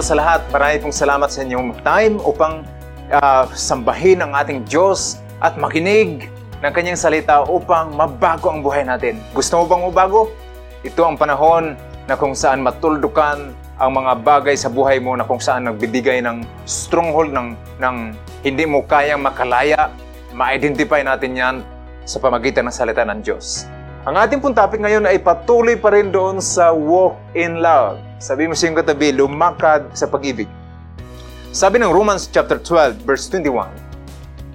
po sa lahat. Marami pong salamat sa inyong time upang uh, sambahin ang ating Diyos at makinig ng kanyang salita upang mabago ang buhay natin. Gusto mo bang mabago? Ito ang panahon na kung saan matuldukan ang mga bagay sa buhay mo na kung saan nagbibigay ng stronghold ng, ng hindi mo kayang makalaya. Ma-identify natin yan sa pamagitan ng salita ng Diyos. Ang ating pong topic ngayon ay patuloy pa rin doon sa walk in love. Sabi mo siyang katabi, lumakad sa pag-ibig. Sabi ng Romans chapter 12 verse 21,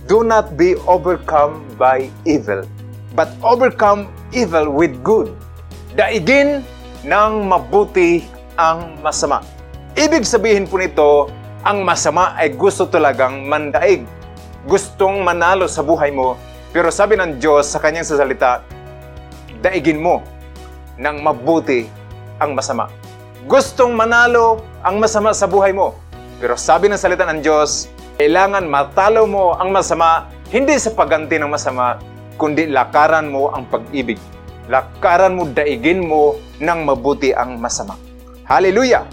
Do not be overcome by evil, but overcome evil with good. Daigin ng mabuti ang masama. Ibig sabihin po nito, ang masama ay gusto talagang mandaig. Gustong manalo sa buhay mo. Pero sabi ng Diyos sa kanyang sasalita, daigin mo ng mabuti ang masama. Gustong manalo ang masama sa buhay mo. Pero sabi ng salita ng Diyos, kailangan matalo mo ang masama hindi sa pagganti ng masama, kundi lakaran mo ang pag-ibig. Lakaran mo, daigin mo ng mabuti ang masama. Hallelujah!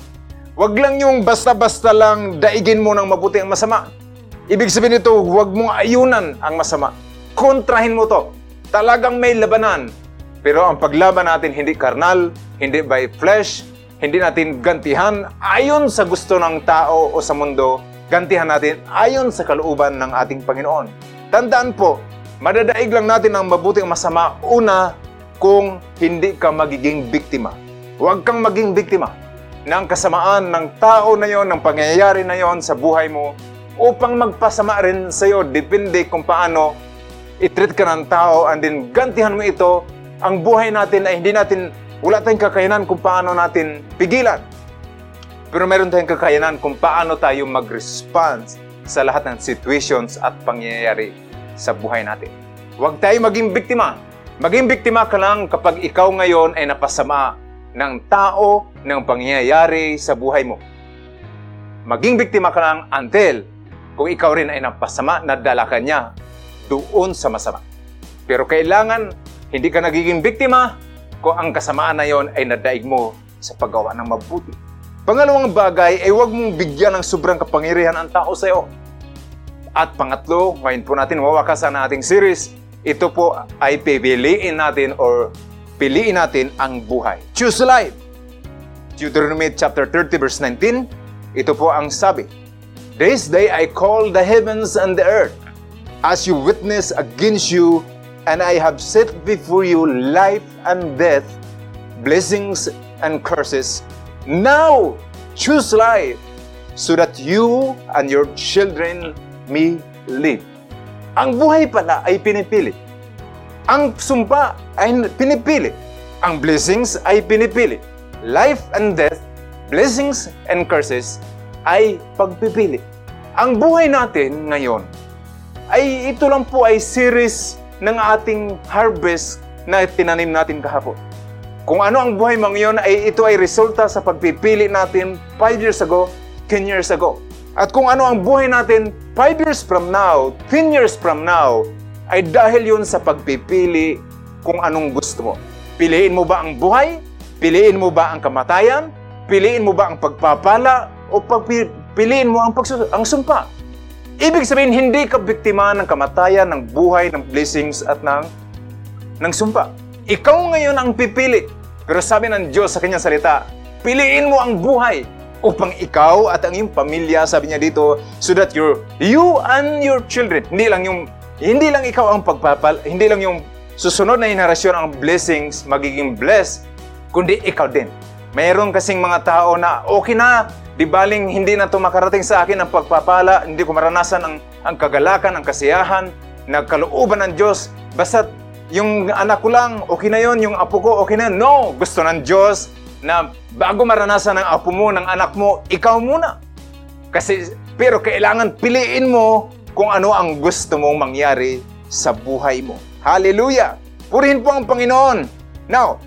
Huwag lang yung basta-basta lang daigin mo ng mabuti ang masama. Ibig sabihin nito, huwag mong ayunan ang masama. Kontrahin mo to. Talagang may labanan pero ang paglaban natin hindi karnal, hindi by flesh, hindi natin gantihan ayon sa gusto ng tao o sa mundo, gantihan natin ayon sa kalooban ng ating Panginoon. Tandaan po, madadaig lang natin ang mabuting masama una kung hindi ka magiging biktima. Huwag kang maging biktima ng kasamaan ng tao na yon, ng pangyayari na yon sa buhay mo upang magpasama rin sa iyo. Depende kung paano itreat ka ng tao and then gantihan mo ito ang buhay natin ay hindi natin, wala tayong kakayanan kung paano natin pigilan. Pero meron tayong kakayanan kung paano tayo mag-response sa lahat ng situations at pangyayari sa buhay natin. Huwag tayo maging biktima. Maging biktima ka lang kapag ikaw ngayon ay napasama ng tao ng pangyayari sa buhay mo. Maging biktima ka lang until kung ikaw rin ay napasama, nadala ka niya doon sa masama. Pero kailangan hindi ka nagiging biktima kung ang kasamaan na yon ay nadaig mo sa paggawa ng mabuti. Pangalawang bagay ay huwag mong bigyan ng sobrang kapangyarihan ang tao sa iyo. At pangatlo, ngayon po natin wawakasan ang ating series, ito po ay pipiliin natin or piliin natin ang buhay. Choose life. Deuteronomy chapter 30 verse 19, ito po ang sabi, This day I call the heavens and the earth as you witness against you and I have set before you life and death, blessings and curses. Now choose life so that you and your children may live. Ang buhay pala ay pinipili. Ang sumpa ay pinipili. Ang blessings ay pinipili. Life and death, blessings and curses ay pagpipili. Ang buhay natin ngayon ay ito lang po ay series ng ating harvest na tinanim natin kahapon. Kung ano ang buhay mo ngayon ay ito ay resulta sa pagpipili natin 5 years ago, 10 years ago. At kung ano ang buhay natin 5 years from now, 10 years from now, ay dahil yun sa pagpipili kung anong gusto mo. Piliin mo ba ang buhay? Piliin mo ba ang kamatayan? Piliin mo ba ang pagpapala? O pagpiliin mo ang, pagsus- ang sumpa? Ibig sabihin, hindi ka biktima ng kamatayan, ng buhay, ng blessings at ng, ng sumpa. Ikaw ngayon ang pipili. Pero sabi ng Diyos sa kanyang salita, piliin mo ang buhay upang ikaw at ang iyong pamilya, sabi niya dito, so that your, you and your children, hindi lang yung, hindi lang ikaw ang pagpapal, hindi lang yung susunod na henerasyon ang blessings, magiging blessed, kundi ikaw din. Mayroon kasing mga tao na okay na, Di baling hindi na ito makarating sa akin ang pagpapala, hindi ko maranasan ang, ang kagalakan, ang kasiyahan, nagkalooban ng Diyos. Basta yung anak ko lang, okay na yon yung apo ko, okay na yun. No! Gusto ng Diyos na bago maranasan ng apo mo, ng anak mo, ikaw muna. Kasi, pero kailangan piliin mo kung ano ang gusto mong mangyari sa buhay mo. Hallelujah! Purihin po ang Panginoon. Now,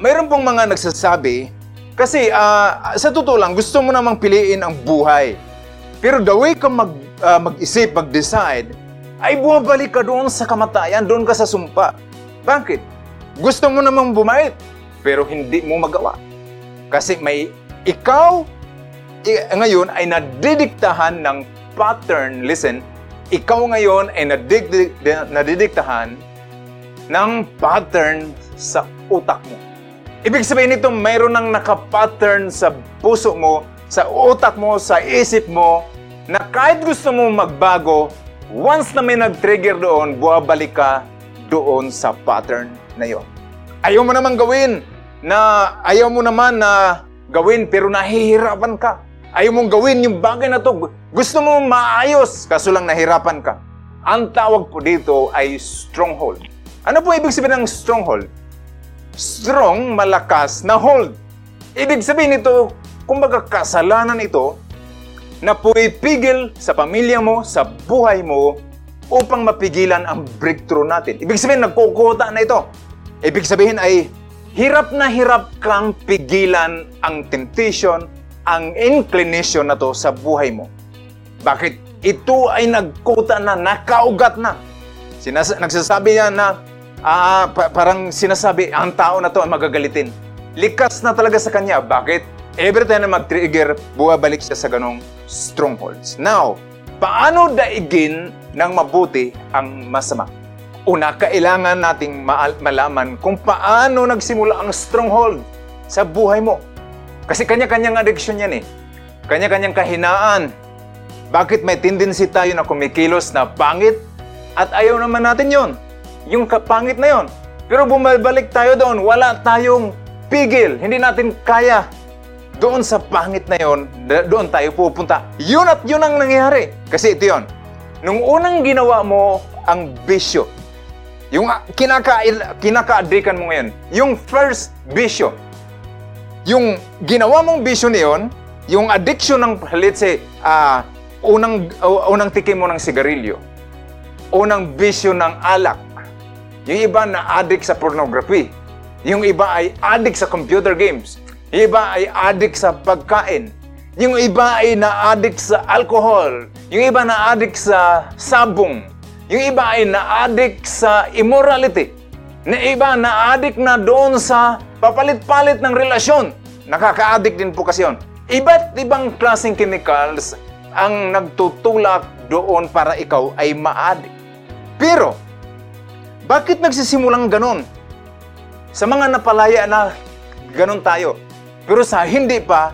mayroon pong mga nagsasabi kasi uh, sa totoo lang, gusto mo namang piliin ang buhay. Pero the way ka mag, uh, mag-isip, mag-decide, ay bumabalik ka doon sa kamatayan, doon ka sa sumpa. Bakit? Gusto mo namang bumait, pero hindi mo magawa. Kasi may ikaw i- ngayon ay nadidiktahan ng pattern, listen, ikaw ngayon ay nadidik- nadidiktahan ng pattern sa utak mo. Ibig sabihin nito, mayroon nang nakapattern sa puso mo, sa utak mo, sa isip mo, na kahit gusto mo magbago, once na may nag-trigger doon, buwabalik ka doon sa pattern na yon. Ayaw mo naman gawin na ayaw mo naman na gawin pero nahihirapan ka. Ayaw mong gawin yung bagay na to. Gusto mo maayos, kaso lang nahirapan ka. Ang tawag po dito ay stronghold. Ano po ibig sabihin ng stronghold? Strong, malakas na hold. Ibig sabihin nito, kumbaga kasalanan ito na pumipigil sa pamilya mo, sa buhay mo, upang mapigilan ang breakthrough natin. Ibig sabihin, nagkukuta na ito. Ibig sabihin ay, hirap na hirap kang pigilan ang temptation, ang inclination na to sa buhay mo. Bakit? Ito ay nagkuta na, nakaugat na. Sinas- nagsasabi niya na, ah, pa- parang sinasabi, ang tao na to ay magagalitin. Likas na talaga sa kanya. Bakit? Every time na mag-trigger, buwabalik siya sa ganong strongholds. Now, paano daigin ng mabuti ang masama? Una, kailangan nating ma- malaman kung paano nagsimula ang stronghold sa buhay mo. Kasi kanya-kanyang addiction yan eh. Kanya-kanyang kahinaan. Bakit may tendency tayo na kumikilos na pangit at ayaw naman natin yon Yung kapangit na yon. Pero bumabalik tayo doon, wala tayong pigil. Hindi natin kaya. Doon sa pangit na yon, doon tayo pupunta. Yun at yun ang nangyari. Kasi ito yon. Nung unang ginawa mo ang bisyo, yung ah, kinaka kinaka-addikan mo ngayon, yung first bisyo, yung ginawa mong bisyo niyon, yung addiction ng, let's say, ah, unang, uh, unang tikim mo ng sigarilyo, unang bisyo ng alak, yung iba na addict sa pornography, yung iba ay addict sa computer games, yung iba ay addict sa pagkain, yung iba ay na-addict sa alcohol, yung iba na-addict sa sabong, yung iba ay na-addict sa immorality, na iba na-addict na doon sa papalit-palit ng relasyon. Nakaka-addict din po kasi yun. Iba't ibang klaseng chemicals ang nagtutulak doon para ikaw ay ma-addict. Pero, bakit nagsisimulang ganon? Sa mga napalaya na ganon tayo. Pero sa hindi pa,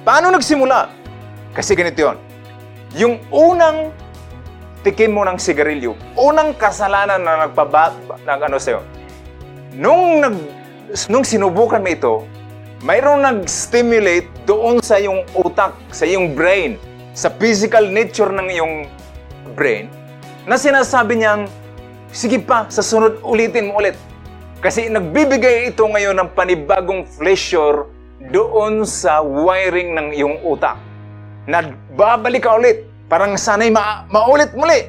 paano nagsimula? Kasi ganito yon. Yung unang tikim mo ng sigarilyo, unang kasalanan na nagpaba, ng ano sa'yo, nung, nag, nung sinubukan mo ito, mayroong nag-stimulate doon sa yung utak, sa yung brain, sa physical nature ng iyong brain, na sinasabi niyang, sige pa, sa sunod ulitin mo ulit. Kasi nagbibigay ito ngayon ng panibagong pleasure doon sa wiring ng iyong utak. Nagbabalik ka ulit. Parang sanay ma- maulit muli.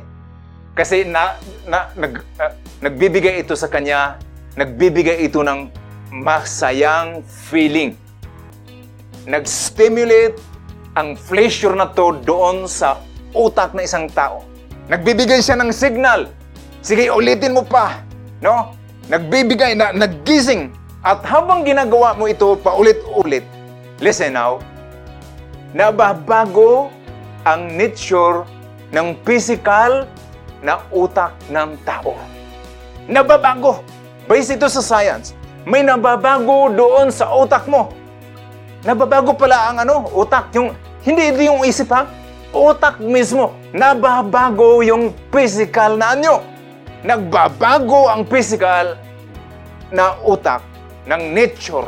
Kasi na, na, nag, ah, nagbibigay ito sa kanya, nagbibigay ito ng masayang feeling. Nag-stimulate ang pleasure na to doon sa utak ng isang tao. Nagbibigay siya ng signal. Sige, ulitin mo pa. No? Nagbibigay, na, naggising. At habang ginagawa mo ito paulit-ulit, listen now, nababago ang nature ng physical na utak ng tao. Nababago. Based ito sa science. May nababago doon sa utak mo. Nababago pala ang ano, utak. Yung, hindi ito yung isip ha. Utak mismo. Nababago yung physical na anyo. Nagbabago ang physical na utak ng nature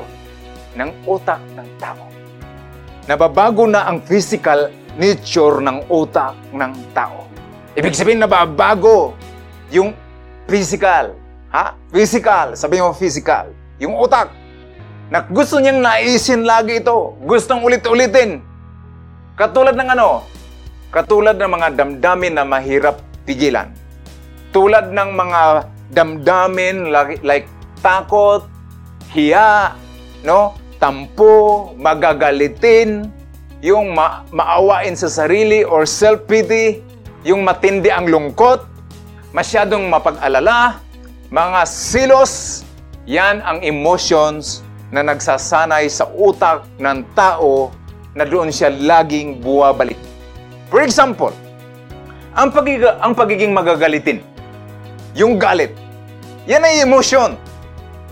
ng utak ng tao. Nababago na ang physical nature ng utak ng tao. Ibig sabihin, nababago yung physical. Ha? Physical. Sabi mo physical. Yung utak. Na gusto niyang naisin lagi ito. Gustong ulit-ulitin. Katulad ng ano? Katulad ng mga damdamin na mahirap pigilan. Tulad ng mga damdamin like, like takot, hiya, no? tampo, magagalitin, yung ma- maawain sa sarili or self-pity, yung matindi ang lungkot, masyadong mapag-alala, mga silos, yan ang emotions na nagsasanay sa utak ng tao na doon siya laging buwabalik. For example, ang, pagig ang pagiging magagalitin, yung galit, yan ay emosyon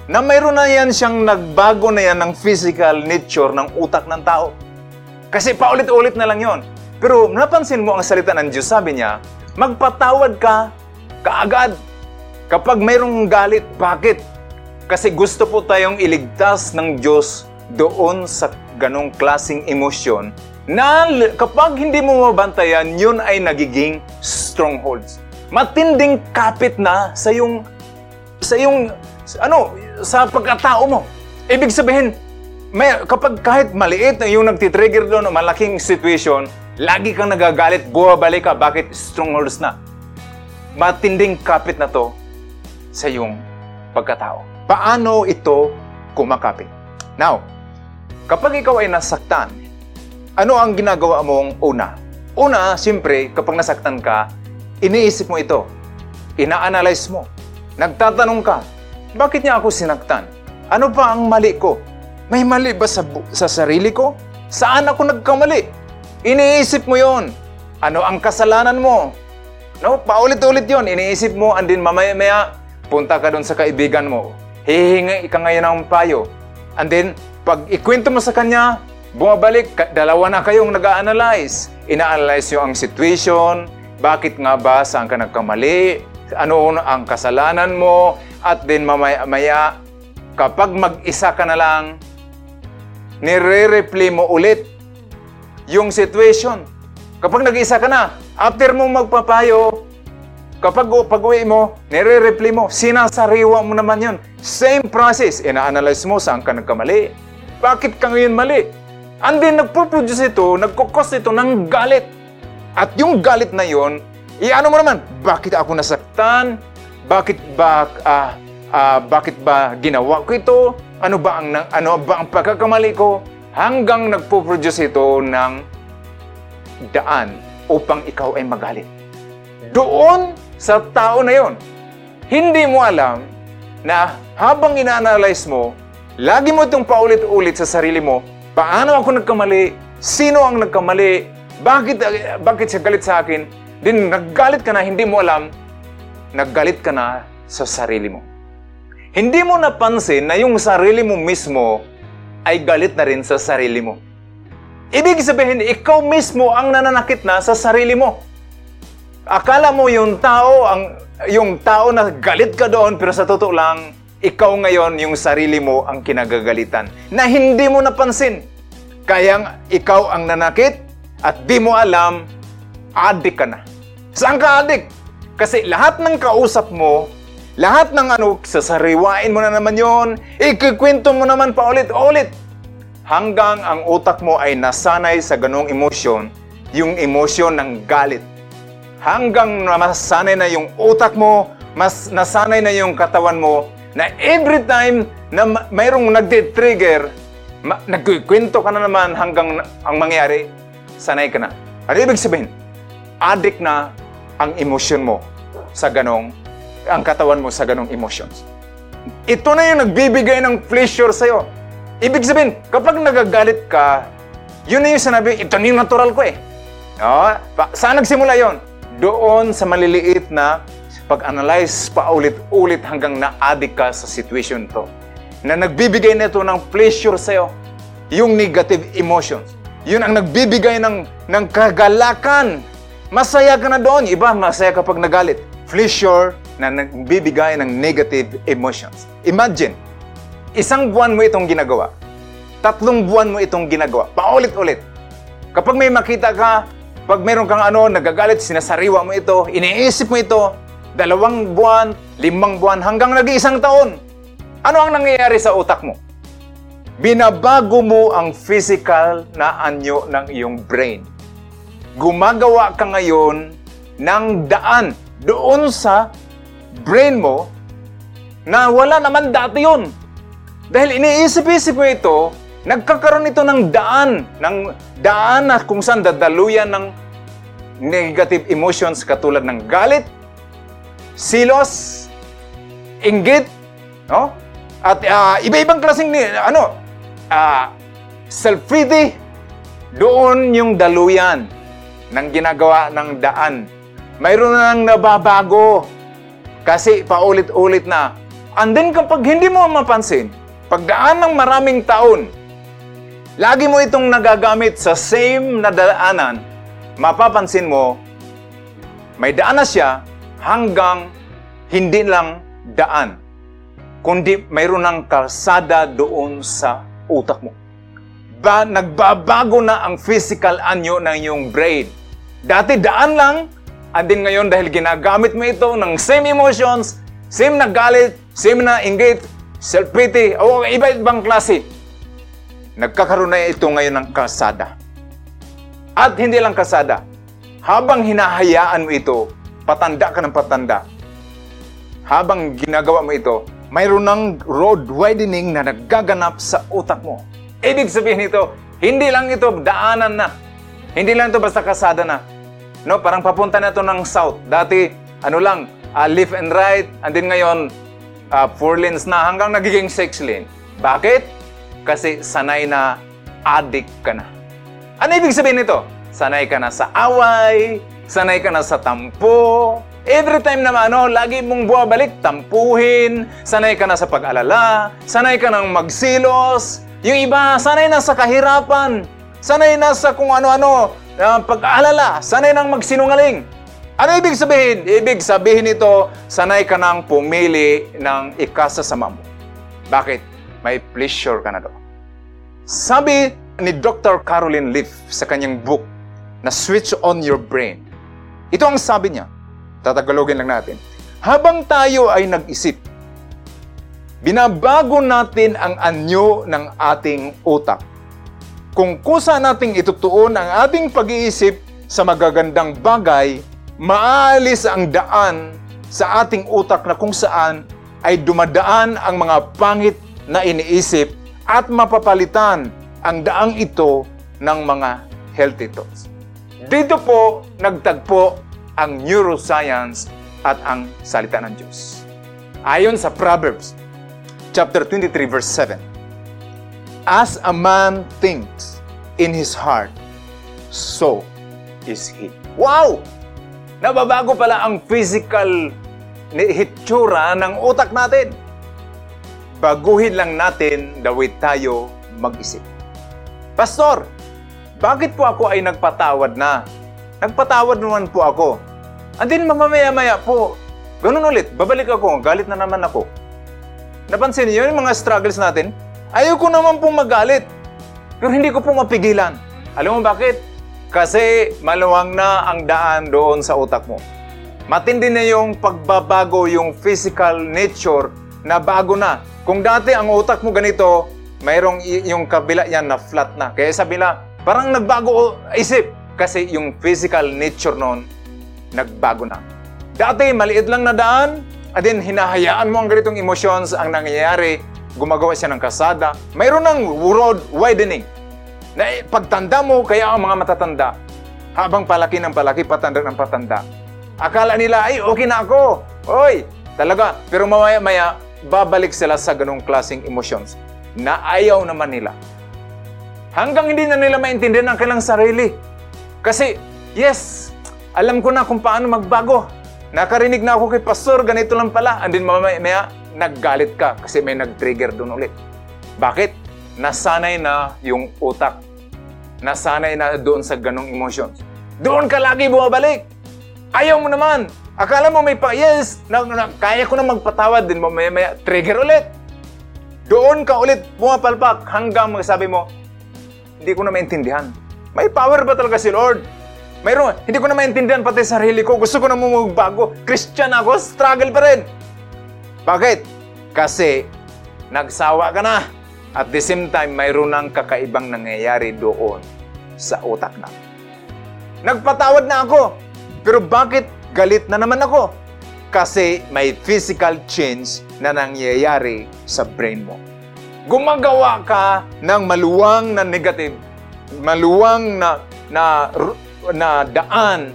na mayroon na yan siyang nagbago na yan ng physical nature ng utak ng tao. Kasi paulit-ulit na lang yon. Pero napansin mo ang salita ng Diyos, sabi niya, magpatawad ka kaagad kapag mayroong galit. Bakit? Kasi gusto po tayong iligtas ng Diyos doon sa ganong klasing emosyon na kapag hindi mo mabantayan, yun ay nagiging strongholds. Matinding kapit na sa yung sa yung ano sa pagkatao mo. Ibig sabihin, may, kapag kahit maliit na yung nagtitrigger doon o malaking situation, lagi kang nagagalit, buwabalik ka, bakit strongholds na? Matinding kapit na to sa yung pagkatao. Paano ito kumakapit? Now, kapag ikaw ay nasaktan, ano ang ginagawa mong una? Una, siyempre, kapag nasaktan ka, iniisip mo ito. Ina-analyze mo. Nagtatanong ka, bakit niya ako sinaktan? Ano pa ang mali ko? May mali ba sa, sa sarili ko? Saan ako nagkamali? Iniisip mo yon. Ano ang kasalanan mo? No, paulit-ulit yon. Iniisip mo, and then mamaya-maya, punta ka doon sa kaibigan mo hihingi ka ngayon ng payo. And then, pag ikwento mo sa kanya, bumabalik, dalawa na kayong nag-a-analyze. Ina-analyze yung ang situation, bakit nga ba, saan ka nagkamali, ano ang kasalanan mo, at then mamaya, kapag mag-isa ka na lang, nire-replay mo ulit yung situation. Kapag nag-isa ka na, after mo magpapayo, Kapag pag-uwi mo, nire-replay mo, sinasariwa mo naman yon. Same process. Ina-analyze mo saan ka nagkamali. Bakit ka ngayon mali? And then, nagpo-produce ito, nagkukos ito ng galit. At yung galit na yon, iano mo naman, bakit ako nasaktan? Bakit ba, uh, uh, bakit ba ginawa ko ito? Ano ba ang, ano ba ang pagkakamali ko? Hanggang nagpo-produce ito ng daan upang ikaw ay magalit. Doon sa tao na yon. Hindi mo alam na habang ina-analyze mo, lagi mo itong paulit-ulit sa sarili mo, paano ako nagkamali, sino ang nagkamali, bakit, bakit siya galit sa akin, din naggalit ka na, hindi mo alam, naggalit ka na sa sarili mo. Hindi mo napansin na yung sarili mo mismo ay galit na rin sa sarili mo. Ibig sabihin, ikaw mismo ang nananakit na sa sarili mo. Akala mo yung tao, ang, yung tao na galit ka doon, pero sa totoo lang, ikaw ngayon yung sarili mo ang kinagagalitan na hindi mo napansin. Kaya ikaw ang nanakit at di mo alam, adik ka na. Saan ka adik? Kasi lahat ng kausap mo, lahat ng ano, sasariwain mo na naman yon, ikikwento mo naman pa ulit-ulit. Hanggang ang utak mo ay nasanay sa ganong emosyon, yung emosyon ng galit hanggang masanay na yung utak mo, mas nasanay na yung katawan mo, na every time na mayroong nagde-trigger, ma- nagkikwento ka na naman hanggang ang mangyari, sanay ka na. Ano ibig sabihin? Addict na ang emosyon mo sa ganong, ang katawan mo sa ganong emotions. Ito na yung nagbibigay ng pleasure sa'yo. Ibig sabihin, kapag nagagalit ka, yun na yung sinabi, ito na yung natural ko eh. No? Saan nagsimula yon? doon sa maliliit na pag-analyze paulit-ulit hanggang na-addict ka sa situation to. Na nagbibigay nito ng pleasure sa'yo. Yung negative emotions. Yun ang nagbibigay ng, ng kagalakan. Masaya ka na doon. Iba, masaya kapag nagalit. Pleasure na nagbibigay ng negative emotions. Imagine, isang buwan mo itong ginagawa. Tatlong buwan mo itong ginagawa. Paulit-ulit. Kapag may makita ka pag meron kang ano, nagagalit, sinasariwa mo ito, iniisip mo ito, dalawang buwan, limang buwan, hanggang nag-iisang taon. Ano ang nangyayari sa utak mo? Binabago mo ang physical na anyo ng iyong brain. Gumagawa ka ngayon ng daan doon sa brain mo na wala naman dati yun. Dahil iniisip-isip mo ito, nagkakaroon ito ng daan, ng daan na kung saan dadaluyan ng negative emotions katulad ng galit, silos, inggit, no? At uh, iba-ibang klaseng ano, uh, self-pity, Doon yung daluyan ng ginagawa ng daan. Mayroon na nang nababago. Kasi paulit-ulit na. And then kapag hindi mo mapansin, pagdaan ng maraming taon, lagi mo itong nagagamit sa same na daanan, mapapansin mo, may daan na siya hanggang hindi lang daan, kundi mayroon ng kalsada doon sa utak mo. Ba, nagbabago na ang physical anyo ng iyong brain. Dati daan lang, and then ngayon dahil ginagamit mo ito ng same emotions, same na galit, same na engage, self-pity, o iba-ibang klase. Nagkakaroon na ito ngayon ng kalsada. At hindi lang kalsada, habang hinahayaan mo ito, patanda ka ng patanda, habang ginagawa mo ito, mayroon ng road widening na naggaganap sa utak mo. Ibig sabihin nito, hindi lang ito daanan na. Hindi lang ito basta kasada na. No, parang papunta na ito ng south. Dati, ano lang, uh, left and right, and then ngayon, uh, four lanes na hanggang nagiging six lane. Bakit? Kasi sanay na addict ka na. Ano ibig sabihin nito? Sanay ka na sa away, sanay ka na sa tampo, Every time na ano, lagi mong buwabalik, tampuhin, sanay ka na sa pag-alala, sanay ka nang magsilos. Yung iba, sanay na sa kahirapan, sanay na sa kung ano-ano, uh, pag-aalala, sanay nang magsinungaling. Ano ibig sabihin? Ibig sabihin nito, sanay ka nang pumili ng ikasasama mo. Bakit? May pleasure ka na doon. Sabi ni Dr. Caroline Leaf sa kanyang book na Switch on Your Brain, ito ang sabi niya, Tatagalogin lang natin. Habang tayo ay nag-isip, binabago natin ang anyo ng ating utak. Kung kusa nating itutuon ang ating pag-iisip sa magagandang bagay, maalis ang daan sa ating utak na kung saan ay dumadaan ang mga pangit na iniisip at mapapalitan ang daang ito ng mga healthy thoughts. Dito po nagtagpo ang neuroscience at ang salita ng Diyos. Ayon sa Proverbs chapter 23 verse 7. As a man thinks in his heart, so is he. Wow! Nababago pala ang physical hitsura ng utak natin. Baguhin lang natin the way tayo mag-isip. Pastor, bakit po ako ay nagpatawad na? Nagpatawad naman po ako. And then mamamaya-maya po, ganun ulit, babalik ako, galit na naman ako. Napansin niyo yung mga struggles natin? Ayaw ko naman pong magalit. Pero hindi ko po mapigilan. Alam mo bakit? Kasi maluwang na ang daan doon sa utak mo. Matindi na yung pagbabago, yung physical nature na bago na. Kung dati ang utak mo ganito, mayroong yung kabila yan na flat na. Kaya sabi na, parang nagbago isip. Kasi yung physical nature noon, nagbago na. Dati, maliit lang na daan, at then hinahayaan mo ang ganitong emotions ang nangyayari, gumagawa siya ng kasada. Mayroon ng road widening. Na eh, pagtanda mo, kaya ang mga matatanda, habang palaki ng palaki, patanda ng patanda. Akala nila, ay, okay na ako. Oy, talaga. Pero mamaya-maya, babalik sila sa ganong klaseng emotions na ayaw naman nila. Hanggang hindi na nila maintindihan ang kailang sarili. Kasi, yes, alam ko na kung paano magbago. Nakarinig na ako kay pastor, ganito lang pala. And then mamaya, maya, naggalit ka kasi may nag-trigger doon ulit. Bakit? Nasanay na yung utak. Nasanay na doon sa ganong emotions. Doon ka lagi bumabalik. Ayaw mo naman. Akala mo may pa, yes, na, na, kaya ko na magpatawad din mo, maya, maya, trigger ulit. Doon ka ulit pumapalpak hanggang magsabi mo, hindi ko na maintindihan. May power ba talaga si Lord? Mayroon, hindi ko na maintindihan pati sarili ko. Gusto ko na magbago. Christian ako, struggle pa rin. Bakit? Kasi nagsawa ka na. At the same time, mayroon ng kakaibang nangyayari doon sa utak na. Nagpatawad na ako. Pero bakit galit na naman ako? Kasi may physical change na nangyayari sa brain mo. Gumagawa ka ng maluwang na negative, maluwang na, na na daan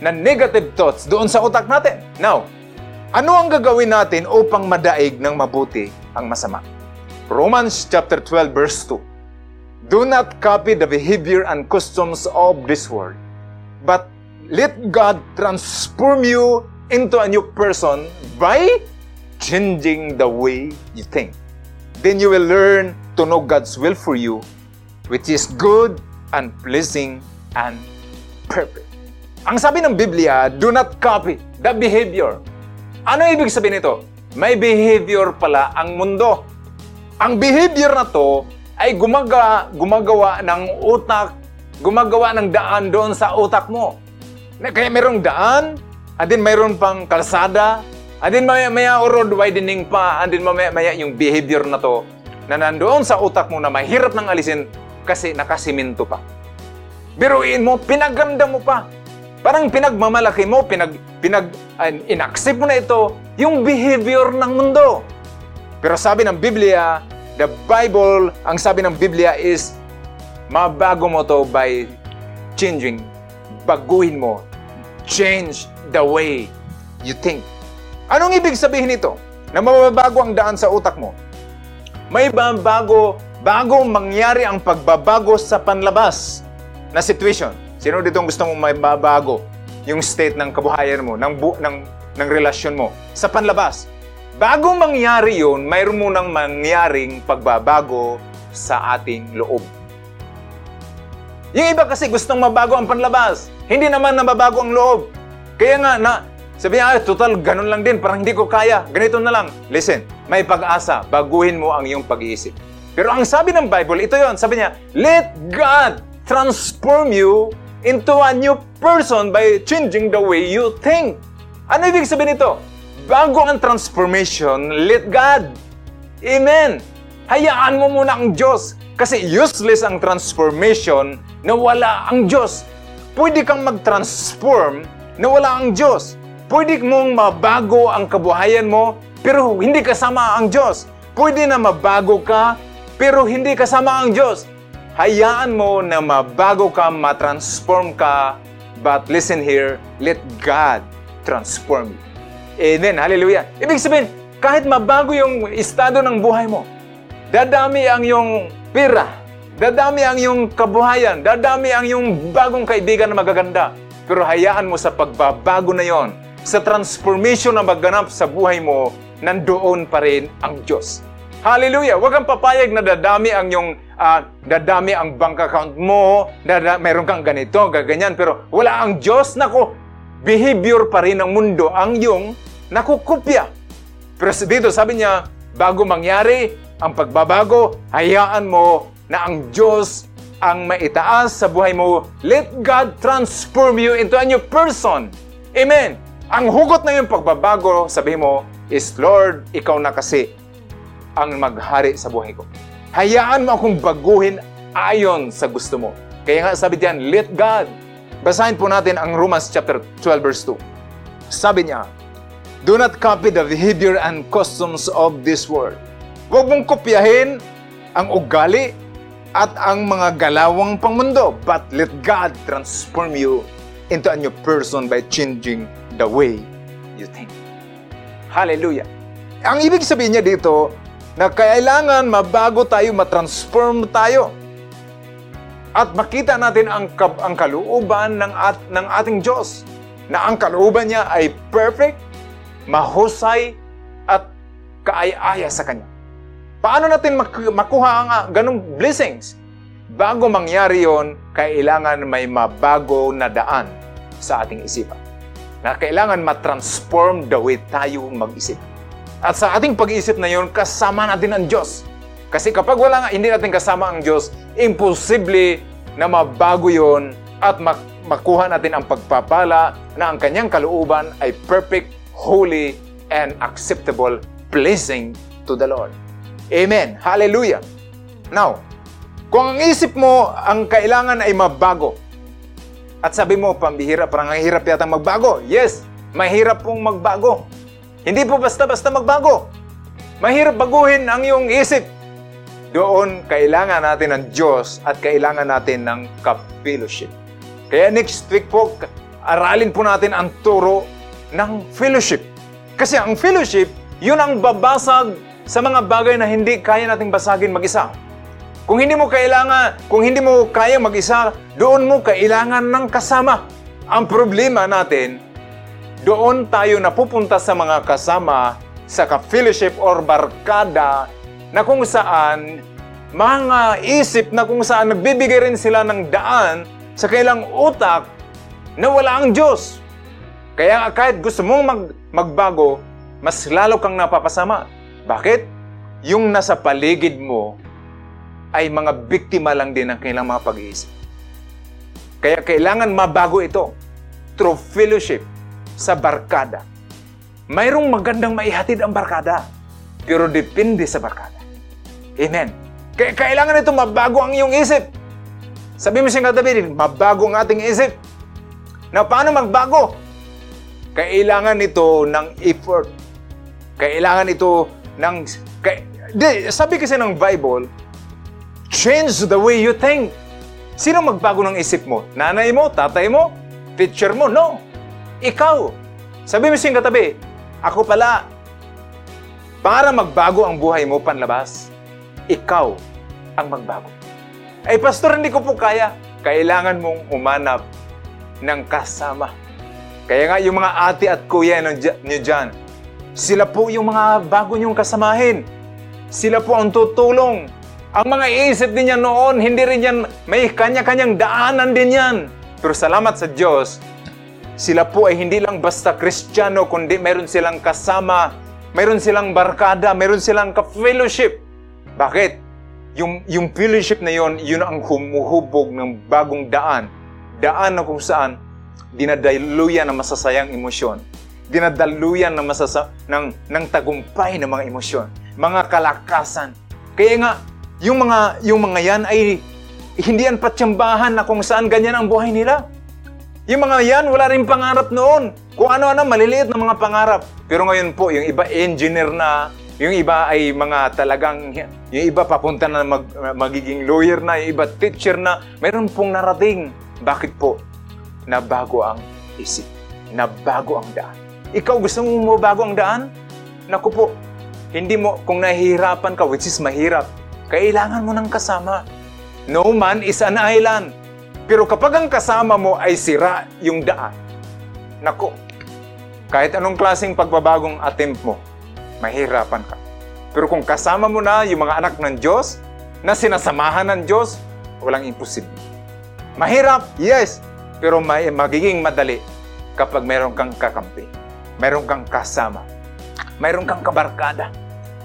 na negative thoughts doon sa utak natin. Now, ano ang gagawin natin upang madaig ng mabuti ang masama? Romans chapter 12 verse 2. Do not copy the behavior and customs of this world, but let God transform you into a new person by changing the way you think. Then you will learn to know God's will for you, which is good and pleasing and perfect. Ang sabi ng Biblia, do not copy the behavior. Ano ibig sabihin nito? May behavior pala ang mundo. Ang behavior na to ay gumaga, gumagawa ng utak, gumagawa ng daan doon sa utak mo. Kaya mayroong daan, and then mayroon pang kalsada, and then maya, maya road widening pa, and then maya, maya yung behavior na to na nandoon sa utak mo na mahirap nang alisin kasi nakasiminto pa. Biruin mo, pinaganda mo pa. Parang pinagmamalaki mo, pinag, pinag, uh, inaccept mo na ito, yung behavior ng mundo. Pero sabi ng Biblia, The Bible, ang sabi ng Biblia is, mabago mo to by changing. Baguhin mo. Change the way you think. Anong ibig sabihin nito? Na mababago ang daan sa utak mo. May bago, bago mangyari ang pagbabago sa panlabas na situation. Sino dito gusto mong mababago yung state ng kabuhayan mo, ng, bu- ng, ng relasyon mo sa panlabas? Bago mangyari yun, mayroon munang mangyaring pagbabago sa ating loob. Yung iba kasi gustong mabago ang panlabas. Hindi naman nababago ang loob. Kaya nga, na, sabi niya, total, ganun lang din. Parang hindi ko kaya. Ganito na lang. Listen, may pag-asa. Baguhin mo ang iyong pag-iisip. Pero ang sabi ng Bible, ito yon Sabi niya, let God transform you into a new person by changing the way you think. Ano ibig sabihin nito? Bago ang transformation, let God. Amen. Hayaan mo muna ang Diyos. Kasi useless ang transformation na wala ang Diyos. Pwede kang mag-transform na wala ang Diyos. Pwede mong mabago ang kabuhayan mo, pero hindi kasama ang Diyos. Pwede na mabago ka, pero hindi kasama ang Diyos. Hayaan mo na mabago ka, matransform ka, but listen here, let God transform you. Amen. Hallelujah. Ibig sabihin, kahit mabago yung estado ng buhay mo, dadami ang yung pera, dadami ang yung kabuhayan, dadami ang yung bagong kaibigan na magaganda. Pero hayaan mo sa pagbabago na yon, sa transformation na maganap sa buhay mo, nandoon pa rin ang Diyos. Hallelujah! Huwag kang papayag na dadami ang yung uh, dadami ang bank account mo, dada, meron kang ganito, gaganyan, pero wala ang Diyos. Nako, behavior pa rin ng mundo ang yung nakukupya. Pero dito sabi niya, bago mangyari ang pagbabago, hayaan mo na ang Diyos ang maitaas sa buhay mo. Let God transform you into a new person. Amen. Ang hugot na yung pagbabago, sabi mo, is Lord, ikaw na kasi ang maghari sa buhay ko. Hayaan mo akong baguhin ayon sa gusto mo. Kaya nga sabi diyan, let God. Basahin po natin ang Romans chapter 12 verse 2. Sabi niya, Do not copy the behavior and customs of this world. Huwag mong kopyahin ang ugali at ang mga galawang pangmundo, but let God transform you into a new person by changing the way you think. Hallelujah. Ang ibig sabihin niya dito, na kailangan mabago tayo, matransform tayo. At makita natin ang, ang kalooban ng, at, ng ating Diyos. Na ang kalooban niya ay perfect, mahusay at kaaya-aya sa Kanya. Paano natin makuha ang uh, ganong blessings? Bago mangyari yon, kailangan may mabago na daan sa ating isipan. Na kailangan matransform the way tayo mag-isip. At sa ating pag-iisip na yon, kasama natin ang Diyos. Kasi kapag wala nga, hindi natin kasama ang Diyos, imposible na mabago yon at makuha natin ang pagpapala na ang kanyang kalooban ay perfect holy, and acceptable, pleasing to the Lord. Amen. Hallelujah. Now, kung ang isip mo ang kailangan ay mabago, at sabi mo, pambihira, parang ang hirap yata magbago. Yes, mahirap pong magbago. Hindi po basta-basta magbago. Mahirap baguhin ang iyong isip. Doon, kailangan natin ng Diyos at kailangan natin ng kapilowship. Kaya next week po, aralin po natin ang turo ng fellowship. Kasi ang fellowship, yun ang babasag sa mga bagay na hindi kaya nating basagin mag-isa. Kung hindi mo kailangan, kung hindi mo kaya mag-isa, doon mo kailangan ng kasama. Ang problema natin, doon tayo napupunta sa mga kasama sa ka-fellowship or barkada na kung saan mga isip na kung saan nagbibigay rin sila ng daan sa kailang utak na wala ang Diyos. Kaya kahit gusto mong mag, magbago, mas lalo kang napapasama. Bakit? Yung nasa paligid mo ay mga biktima lang din ng kailang mga pag-iisip. Kaya kailangan mabago ito through fellowship sa barkada. Mayroong magandang maihatid ang barkada, pero depende sa barkada. Amen. Kaya kailangan ito mabago ang iyong isip. Sabi mo siya katabi, mabago ang ating isip. Na paano magbago? Kailangan ito ng effort. Kailangan ito ng... Kay, di, sabi kasi ng Bible, change the way you think. Sino magbago ng isip mo? Nanay mo? Tatay mo? Teacher mo? No. Ikaw. Sabi mo siyang katabi, ako pala, para magbago ang buhay mo panlabas, ikaw ang magbago. Ay, pastor, hindi ko po kaya. Kailangan mong umanap ng kasama. Kaya nga yung mga ate at kuya niyo dyan, sila po yung mga bago niyong kasamahin. Sila po ang tutulong. Ang mga iisip din niya noon, hindi rin yan, may kanya-kanyang daanan din yan. Pero salamat sa Diyos, sila po ay hindi lang basta kristyano, kundi meron silang kasama, meron silang barkada, meron silang ka-fellowship. Bakit? Yung, yung fellowship na yon, yun ang humuhubog ng bagong daan. Daan na kung saan dinadaluyan ng masasayang emosyon. Dinadaluyan ng, masasa, ng, ng tagumpay ng mga emosyon. Mga kalakasan. Kaya nga, yung mga, yung mga yan ay hindi yan patsambahan na kung saan ganyan ang buhay nila. Yung mga yan, wala rin pangarap noon. Kung ano-ano, maliliit na mga pangarap. Pero ngayon po, yung iba engineer na, yung iba ay mga talagang, yung iba papunta na mag, magiging lawyer na, yung iba teacher na, mayroon pong narating. Bakit po? Nabago ang isip. Nabago ang daan. Ikaw gusto mo mabago ang daan? Naku po, hindi mo, kung nahihirapan ka, which is mahirap, kailangan mo ng kasama. No man is an island. Pero kapag ang kasama mo ay sira yung daan, nako, kahit anong klaseng pagbabagong attempt mo, mahirapan ka. Pero kung kasama mo na yung mga anak ng Diyos, na sinasamahan ng Diyos, walang imposible. Mahirap, yes, pero may, magiging madali kapag meron kang kakampi, meron kang kasama, meron kang kabarkada.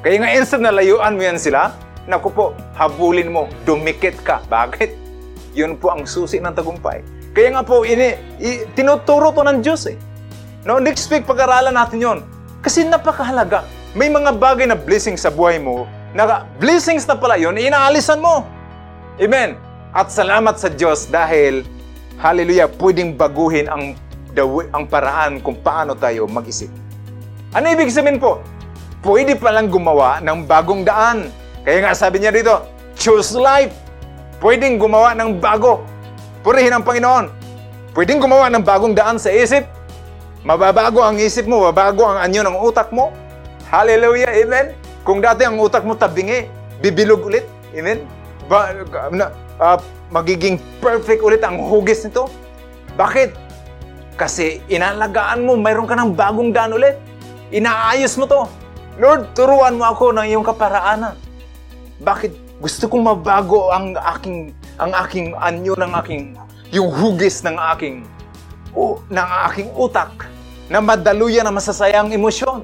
Kaya nga instead na layuan mo yan sila, naku po, habulin mo, dumikit ka. Bakit? Yun po ang susi ng tagumpay. Kaya nga po, ini, i, tinuturo to ng Diyos eh. No, next week pag-aralan natin yon. Kasi napakahalaga. May mga bagay na blessing sa buhay mo, na blessings na pala yon, inaalisan mo. Amen. At salamat sa Diyos dahil, hallelujah, pwedeng baguhin ang, the ang paraan kung paano tayo mag-isip. Ano ibig sabihin po? Pwede palang gumawa ng bagong daan. Kaya nga sabi niya dito, choose life. Pwedeng gumawa ng bago. Purihin ang Panginoon. Pwedeng gumawa ng bagong daan sa isip. Mababago ang isip mo, mababago ang anyo ng utak mo. Hallelujah, amen. Kung dati ang utak mo tabingi, bibilog ulit, amen. Ba, uh, magiging perfect ulit ang hugis nito. Bakit? Kasi inalagaan mo, mayroon ka ng bagong daan ulit. Inaayos mo to. Lord, turuan mo ako ng iyong kaparaanan. Bakit gusto kong mabago ang aking ang aking anyo ng aking yung hugis ng aking o ng aking utak na madaluyan ng masasayang emosyon.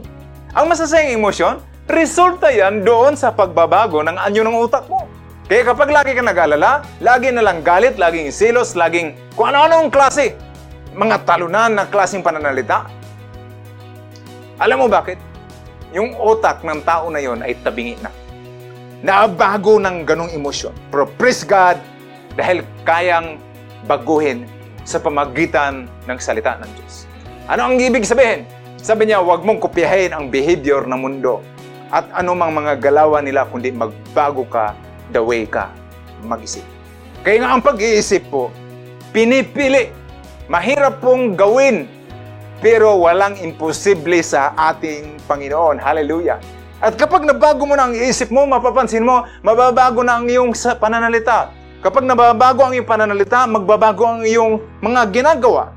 Ang masasayang emosyon, resulta yan doon sa pagbabago ng anyo ng utak mo. Kaya kapag lagi ka nag-alala, lagi na lang galit, laging silos, laging kung ano-anong klase, mga talunan na klaseng pananalita. Alam mo bakit? Yung utak ng tao na yon ay tabingi na nabago ng ganong emosyon. Pero praise God dahil kayang baguhin sa pamagitan ng salita ng Diyos. Ano ang ibig sabihin? Sabi niya, huwag mong kopyahin ang behavior ng mundo at anumang mga galawan nila kundi magbago ka the way ka mag-isip. Kaya nga ang pag-iisip po, pinipili. Mahirap pong gawin, pero walang imposible sa ating Panginoon. Hallelujah. At kapag nabago mo na ang isip mo, mapapansin mo, mababago na ang iyong pananalita. Kapag nababago ang iyong pananalita, magbabago ang iyong mga ginagawa.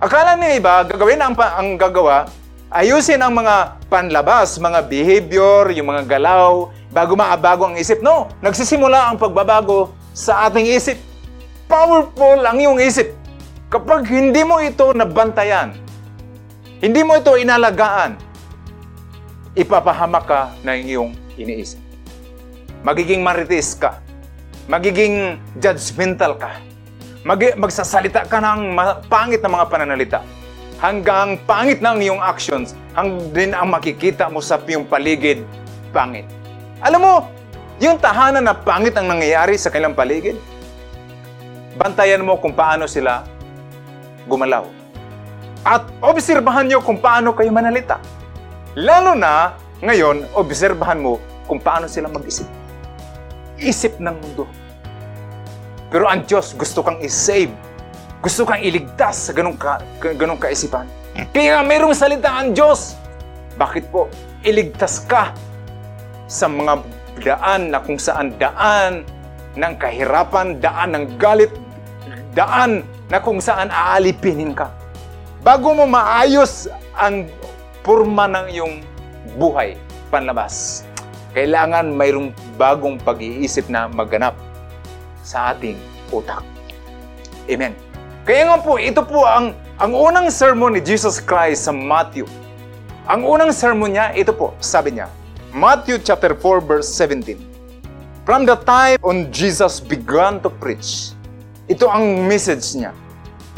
Akala niya iba, gagawin ang, ang gagawa, ayusin ang mga panlabas, mga behavior, yung mga galaw, bago maabago ang isip. No, nagsisimula ang pagbabago sa ating isip. Powerful ang iyong isip. Kapag hindi mo ito nabantayan, hindi mo ito inalagaan, ipapahamak ka ng iyong iniisip. Magiging marites ka. Magiging judgmental ka. Mag- magsasalita ka ng pangit na mga pananalita. Hanggang pangit ng iyong actions, hanggang ang makikita mo sa iyong paligid, pangit. Alam mo, yung tahanan na pangit ang nangyayari sa kanilang paligid, bantayan mo kung paano sila gumalaw. At obserbahan nyo kung paano kayo manalita. Lalo na, ngayon, obserbahan mo kung paano sila mag-isip. Isip ng mundo. Pero ang Diyos gusto kang i-save. Gusto kang iligtas sa ganong, ka, ganong kaisipan. Kaya mayroong salita ang Diyos. Bakit po? Iligtas ka sa mga daan na kung saan daan ng kahirapan, daan ng galit, daan na kung saan aalipinin ka. Bago mo maayos ang purma ng iyong buhay, panlabas. Kailangan mayroong bagong pag-iisip na maganap sa ating utak. Amen. Kaya nga po, ito po ang, ang unang sermon ni Jesus Christ sa Matthew. Ang unang sermon niya, ito po, sabi niya, Matthew chapter 4 verse 17. From the time when Jesus began to preach, ito ang message niya.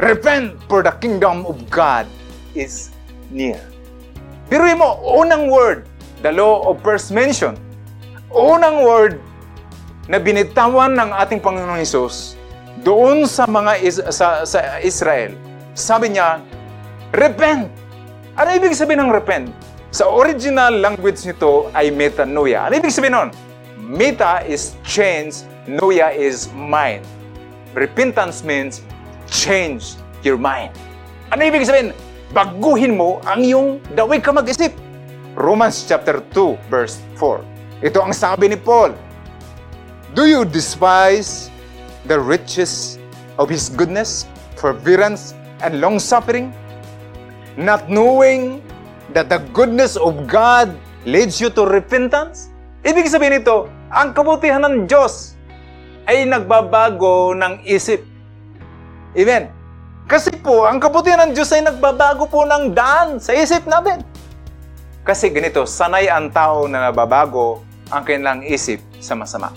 Repent for the kingdom of God is near. Pero mo, unang word, the law of first mention, unang word na binitawan ng ating Panginoong Isus doon sa mga is, sa, sa Israel, sabi niya, repent. Ano ibig sabihin ng repent? Sa original language nito ay metanoia. Ano ibig sabihin nun? Meta is change, noia is mind. Repentance means change your mind. Ano ibig sabihin? Baguhin mo ang iyong dawig ka mag-isip. Romans chapter 2 verse 4. Ito ang sabi ni Paul. Do you despise the riches of His goodness, forbearance, and long-suffering, not knowing that the goodness of God leads you to repentance? Ibig sabihin nito, ang kabutihan ng Diyos ay nagbabago ng isip. Amen. Kasi po, ang kabutihan ng Diyos ay nagbabago po ng daan sa isip natin. Kasi ganito, sanay ang tao na nababago ang kanilang isip sa masama.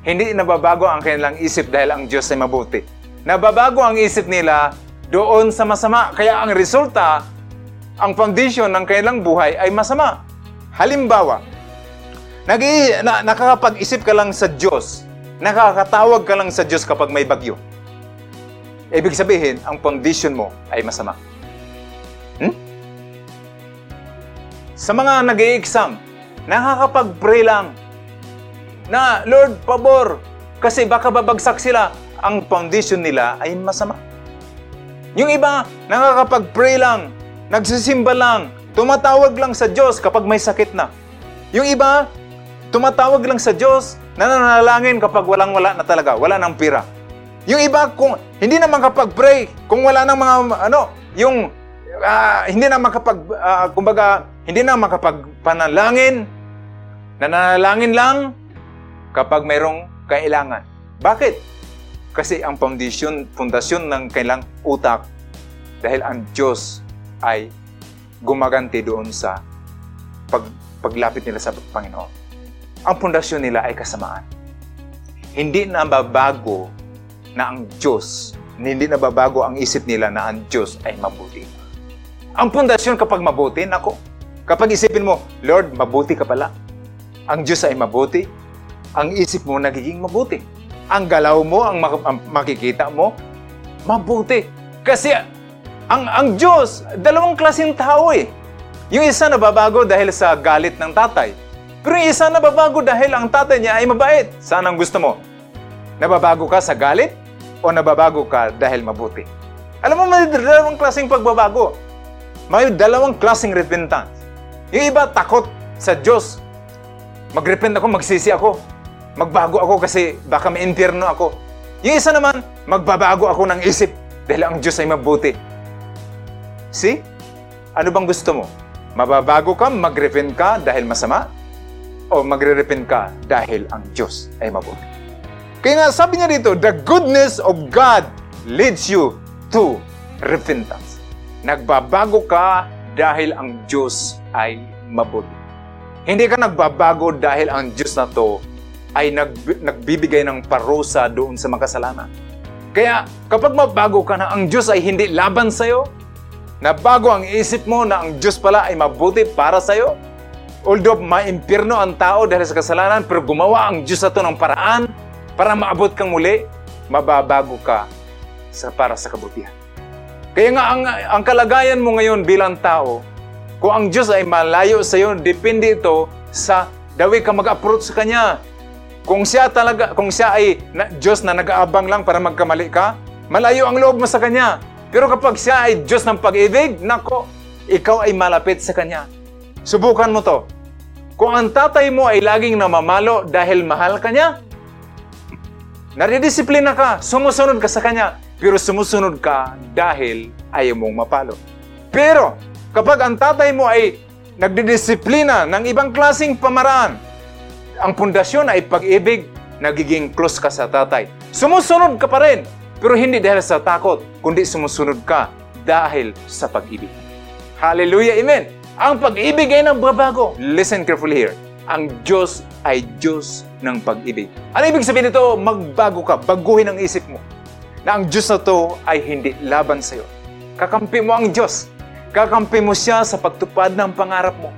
Hindi nababago ang kanilang isip dahil ang Diyos ay mabuti. Nababago ang isip nila doon sa masama. Kaya ang resulta, ang foundation ng kanilang buhay ay masama. Halimbawa, nag na, nakakapag-isip ka lang sa Diyos, nakakatawag ka lang sa Diyos kapag may bagyo. Ibig sabihin, ang foundation mo ay masama. Hmm? Sa mga nag exam nakakapag-pray lang na, Lord, pabor, kasi baka babagsak sila. Ang foundation nila ay masama. Yung iba, nakakapag-pray lang, nagsisimba lang, tumatawag lang sa Diyos kapag may sakit na. Yung iba, tumatawag lang sa Diyos, nananalangin kapag walang-wala na talaga, wala nang pira. Yung iba, kung hindi na makapag-pray, kung wala nang mga, ano, yung, uh, hindi na makapag, uh, kumbaga, hindi na makapagpanalangin, nananalangin lang kapag mayroong kailangan. Bakit? Kasi ang foundation, pundasyon ng kailang utak dahil ang Diyos ay gumaganti doon sa pag, paglapit nila sa Panginoon. Ang pundasyon nila ay kasamaan. Hindi na babago na ang Diyos, hindi nababago ang isip nila na ang Diyos ay mabuti. Ang pundasyon kapag mabuti, nako, kapag isipin mo, Lord, mabuti ka pala. Ang Diyos ay mabuti, ang isip mo nagiging mabuti. Ang galaw mo, ang, mak- ang makikita mo, mabuti. Kasi ang, ang Diyos, dalawang klaseng tao eh. Yung isa nababago dahil sa galit ng tatay. Pero yung isa nababago dahil ang tatay niya ay mabait. Saan ang gusto mo? Nababago ka sa galit o nababago ka dahil mabuti? Alam mo, may dalawang klaseng pagbabago. May dalawang klaseng repentance. Yung iba takot sa Diyos. Magrepent ako, magsisi ako. Magbago ako kasi baka may impyerno ako. Yung isa naman, magbabago ako ng isip dahil ang Diyos ay mabuti. See? Ano bang gusto mo? Mababago ka, magrepent ka dahil masama? O magre-repent ka dahil ang Diyos ay mabuti? Kaya nga sabi niya dito, the goodness of God leads you to repentance. Nagbabago ka dahil ang Diyos ay mabuti. Hindi ka nagbabago dahil ang Diyos na to ay nag, nagbibigay ng parusa doon sa makasalanan. Kaya kapag mabago ka na ang Diyos ay hindi laban sa'yo, na bago ang isip mo na ang Diyos pala ay mabuti para sa'yo, although maimpirno ang tao dahil sa kasalanan, pero gumawa ang Diyos na to ng paraan para maabot kang muli, mababago ka sa, para sa kabutihan. Kaya nga ang, ang kalagayan mo ngayon bilang tao, kung ang Diyos ay malayo sa iyo, depende ito sa dawi ka mag-approach sa Kanya. Kung siya talaga, kung siya ay na, Diyos na nag-aabang lang para magkamali ka, malayo ang loob mo sa Kanya. Pero kapag siya ay Diyos ng pag-ibig, nako, ikaw ay malapit sa Kanya. Subukan mo to. Kung ang tatay mo ay laging namamalo dahil mahal ka niya, Naridisiplina ka, sumusunod ka sa Kanya, pero sumusunod ka dahil ayaw mong mapalo. Pero, kapag ang tatay mo ay nagdidisiplina ng ibang klasing pamaraan, ang pundasyon ay pag-ibig, nagiging close ka sa tatay. Sumusunod ka pa rin, pero hindi dahil sa takot, kundi sumusunod ka dahil sa pag-ibig. Hallelujah, Amen! Ang pag-ibig ay nagbabago. Listen carefully here. Ang Diyos ay Diyos ng pag-ibig. Ano ibig sabihin nito? Magbago ka, baguhin ang isip mo. Na ang Diyos na to ay hindi laban sa iyo. Kakampi mo ang Diyos. Kakampi mo siya sa pagtupad ng pangarap mo.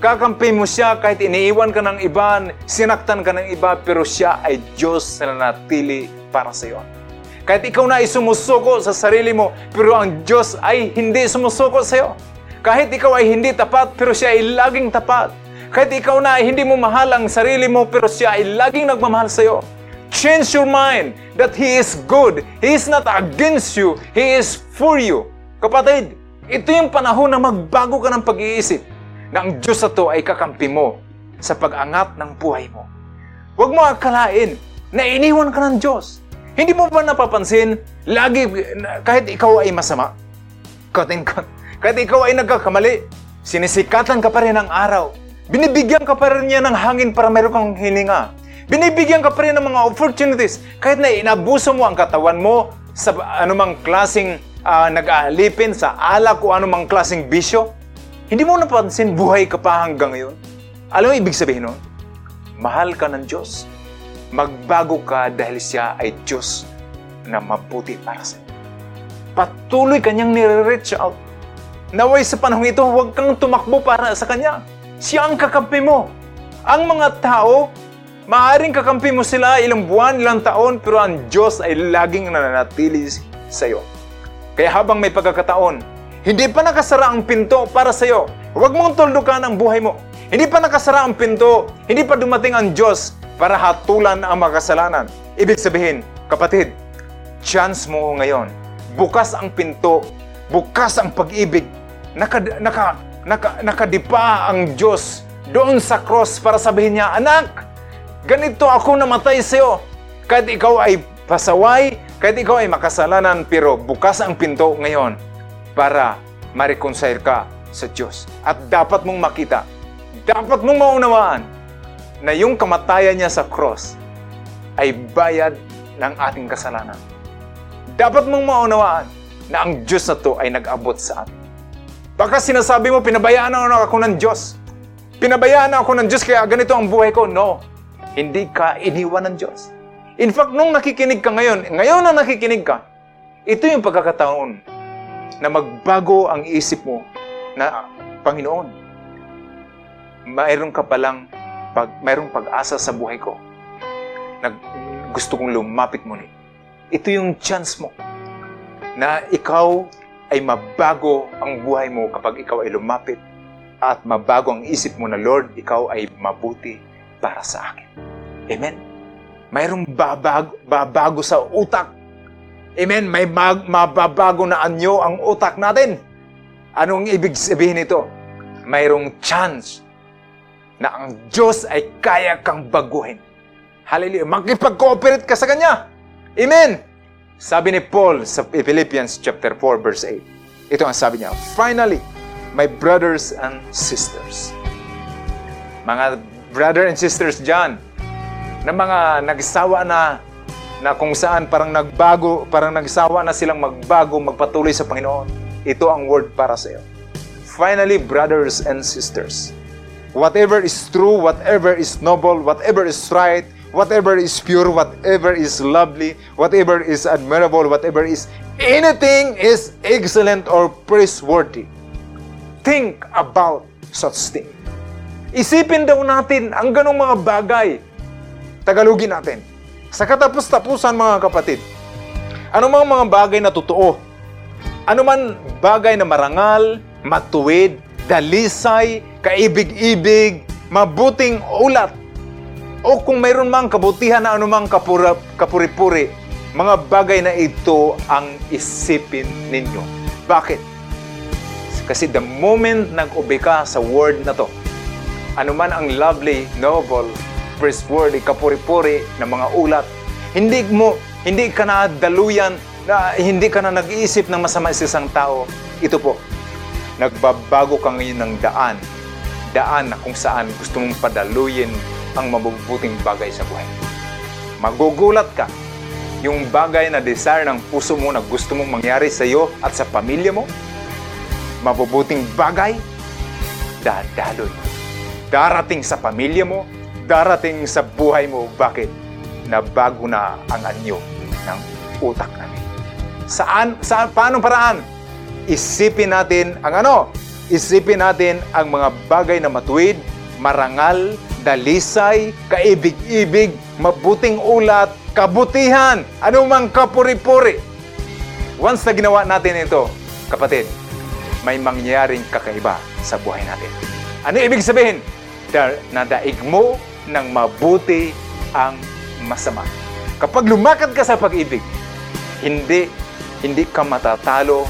Kakampi mo siya kahit iniiwan ka ng iba, sinaktan ka ng iba, pero siya ay Diyos na nanatili para sa iyo. Kahit ikaw na ay sumusuko sa sarili mo, pero ang Diyos ay hindi sumusuko sa iyo. Kahit ikaw ay hindi tapat, pero siya ay laging tapat. Kahit ikaw na hindi mo mahal ang sarili mo, pero siya ay laging nagmamahal sa iyo. Change your mind that He is good. He is not against you. He is for you. Kapatid, ito yung panahon na magbago ka ng pag-iisip na ang Diyos na to ay kakampi mo sa pag-angat ng buhay mo. Huwag mo akalain na iniwan ka ng Diyos. Hindi mo ba napapansin, lagi, kahit ikaw ay masama, kahit ikaw ay nagkakamali, sinisikatan ka pa rin ng araw. Binibigyan ka pa rin niya ng hangin para meron kang hininga. Binibigyan ka pa rin ng mga opportunities. Kahit na inabuso mo ang katawan mo sa anumang klaseng uh, nag-aalipin, sa alak o anumang klaseng bisyo, hindi mo napansin buhay ka pa hanggang ngayon. Alam mo ibig sabihin nun? Mahal ka ng Diyos. Magbago ka dahil siya ay Diyos na mabuti para sa iyo. Patuloy kanyang nire-reach out Naway sa panahong ito, huwag kang tumakbo para sa Kanya. Siya ang kakampi mo. Ang mga tao, maaaring kakampi mo sila ilang buwan, ilang taon, pero ang Diyos ay laging nananatili sa iyo. Kaya habang may pagkakataon, hindi pa nakasara ang pinto para sa iyo. Huwag mong tuldukan ang buhay mo. Hindi pa nakasara ang pinto, hindi pa dumating ang Diyos para hatulan ang makasalanan. Ibig sabihin, kapatid, chance mo ngayon. Bukas ang pinto, bukas ang pag-ibig, naka, naka, naka, nakadipa ang Diyos doon sa cross para sabihin niya, Anak, ganito ako namatay sa iyo. Kahit ikaw ay pasaway, kahit ikaw ay makasalanan, pero bukas ang pinto ngayon para ma-reconcile ka sa Diyos. At dapat mong makita, dapat mong maunawaan na yung kamatayan niya sa cross ay bayad ng ating kasalanan. Dapat mong maunawaan na ang Diyos na to ay nag-abot sa atin. Baka sinasabi mo, pinabayaan na ako ng Diyos. Pinabayaan na ako ng Diyos kaya ganito ang buhay ko. No, hindi ka iniwan ng Diyos. In fact, nung nakikinig ka ngayon, ngayon na nakikinig ka, ito yung pagkakataon na magbago ang isip mo na, Panginoon, mayroon ka palang pag, mayroong pag-asa sa buhay ko na gusto kong lumapit mo ni. Ito yung chance mo na ikaw ay mabago ang buhay mo kapag ikaw ay lumapit at mabago ang isip mo na, Lord, ikaw ay mabuti para sa akin. Amen? Mayroong babago, babago sa utak. Amen? May mag, mababago na anyo ang utak natin. Anong ibig sabihin nito? Mayroong chance na ang Diyos ay kaya kang baguhin. Hallelujah. Makipag-cooperate ka sa Kanya. Amen. Sabi ni Paul sa Philippians chapter 4 verse 8. Ito ang sabi niya. Finally, my brothers and sisters. Mga brother and sisters dyan, na mga nagsawa na na kung saan parang nagbago, parang nagsawa na silang magbago, magpatuloy sa Panginoon. Ito ang word para sa iyo. Finally, brothers and sisters, whatever is true, whatever is noble, whatever is right, whatever is pure, whatever is lovely, whatever is admirable, whatever is anything is excellent or praiseworthy. Think about such thing. Isipin daw natin ang ganong mga bagay. Tagalogin natin. Sa katapos-tapusan mga kapatid, ano mga mga bagay na totoo? Ano man bagay na marangal, matuwid, dalisay, kaibig-ibig, mabuting ulat, o kung mayroon mang kabutihan na anumang kapura, kapuri-puri, mga bagay na ito ang isipin ninyo. Bakit? Kasi the moment nag-ubi ka sa word na to, anuman ang lovely, noble, praiseworthy, kapuri-puri na mga ulat, hindi mo, hindi ka na daluyan, na hindi ka na nag-iisip ng masama sa isang tao. Ito po, nagbabago ka ngayon ng daan. Daan na kung saan gusto mong padaluyin ang mabubuting bagay sa buhay. Magugulat ka. Yung bagay na desire ng puso mo na gusto mong mangyari sa iyo at sa pamilya mo, mabubuting bagay, dadaloy. Darating sa pamilya mo, darating sa buhay mo. Bakit? Nabago na ang anyo ng utak natin. Saan? Saan? Paano paraan? Isipin natin ang ano? Isipin natin ang mga bagay na matuwid, marangal, dalisay, kaibig-ibig, mabuting ulat, kabutihan, anumang kapuri-puri. Once na ginawa natin ito, kapatid, may mangyaring kakaiba sa buhay natin. Ano ibig sabihin? Da- nadaig mo ng mabuti ang masama. Kapag lumakad ka sa pag-ibig, hindi hindi ka matatalo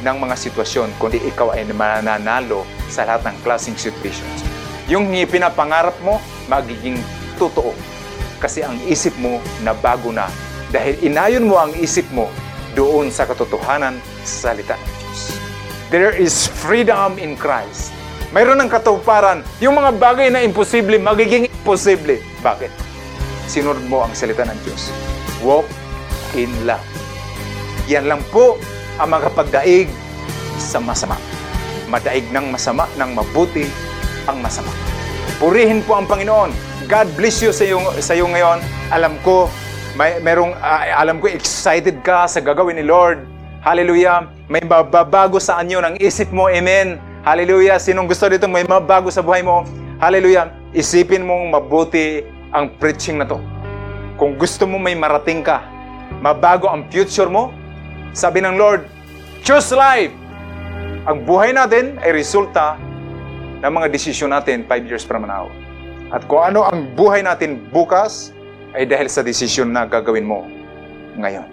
ng mga sitwasyon, kundi ikaw ay mananalo sa lahat ng klaseng situations. Yung pinapangarap mo, magiging totoo. Kasi ang isip mo na bago na dahil inayon mo ang isip mo doon sa katotohanan sa salita ng Diyos. There is freedom in Christ. Mayroon ng katuparan. Yung mga bagay na imposible, magiging imposible. Bakit? Sinunod mo ang salita ng Diyos. Walk in love. Yan lang po ang makapagdaig sa masama. Madaig ng masama, ng mabuti ang masama. Purihin po ang Panginoon. God bless you sa iyo, sa iyo ngayon. Alam ko, may merong ah, alam ko excited ka sa gagawin ni Lord. Hallelujah. May mababago sa anyo ng isip mo. Amen. Hallelujah. Sinong gusto dito may mabago sa buhay mo? Hallelujah. Isipin mong mabuti ang preaching na to. Kung gusto mo may marating ka, mabago ang future mo, sabi ng Lord, choose life. Ang buhay natin ay resulta ng mga desisyon natin 5 years from now. At kung ano ang buhay natin bukas, ay dahil sa desisyon na gagawin mo ngayon.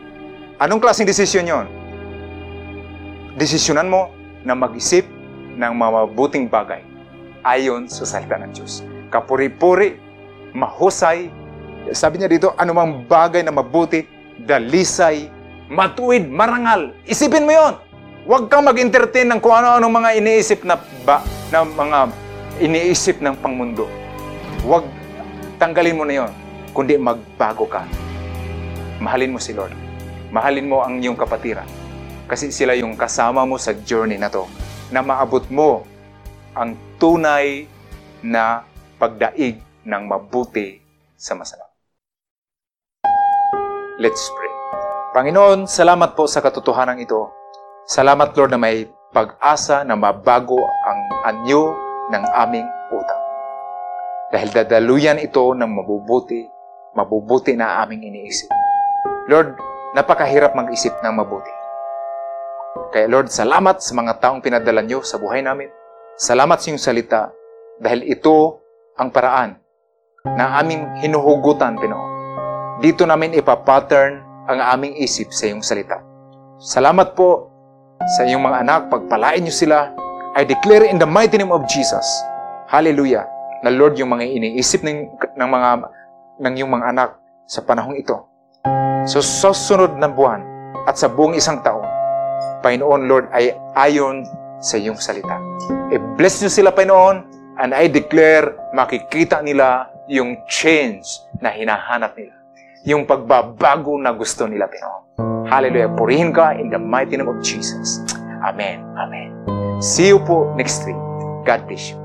Anong klaseng desisyon yon? Desisyonan mo na mag-isip ng mga mabuting bagay ayon sa salita ng Diyos. Kapuri-puri, mahusay, sabi niya dito, anumang bagay na mabuti, dalisay, matuwid, marangal. Isipin mo yon. Huwag kang mag-entertain ng kung ano-anong mga iniisip na, ba, na mga iniisip ng pangmundo. Huwag tanggalin mo na yon, kundi magbago ka. Mahalin mo si Lord. Mahalin mo ang iyong kapatiran. Kasi sila yung kasama mo sa journey na to na maabot mo ang tunay na pagdaig ng mabuti sa masama. Let's pray. Panginoon, salamat po sa katotohanan ito. Salamat Lord na may pag-asa na mabago ang anyo ng aming utang. Dahil dadaluyan ito ng mabubuti, mabubuti na aming iniisip. Lord, napakahirap mag-isip ng mabuti. Kaya Lord, salamat sa mga taong pinadala niyo sa buhay namin. Salamat sa iyong salita dahil ito ang paraan na aming hinuhugutan, Pinoon. Dito namin ipapattern ang aming isip sa iyong salita. Salamat po sa iyong mga anak. Pagpalain niyo sila. I declare in the mighty name of Jesus. Hallelujah. na Lord yung mga iniisip ng, ng mga ng iyong mga anak sa panahong ito. So, sa sunod na buwan at sa buong isang taon, Panginoon Lord ay ayon sa iyong salita. I-bless niyo sila, Panginoon, and I declare makikita nila yung change na hinahanap nila. Yung pagbabago na gusto nila, Panginoon. Hallelujah. Purihin ka in the mighty name of Jesus. Amen. Amen. See you po next week. God bless you.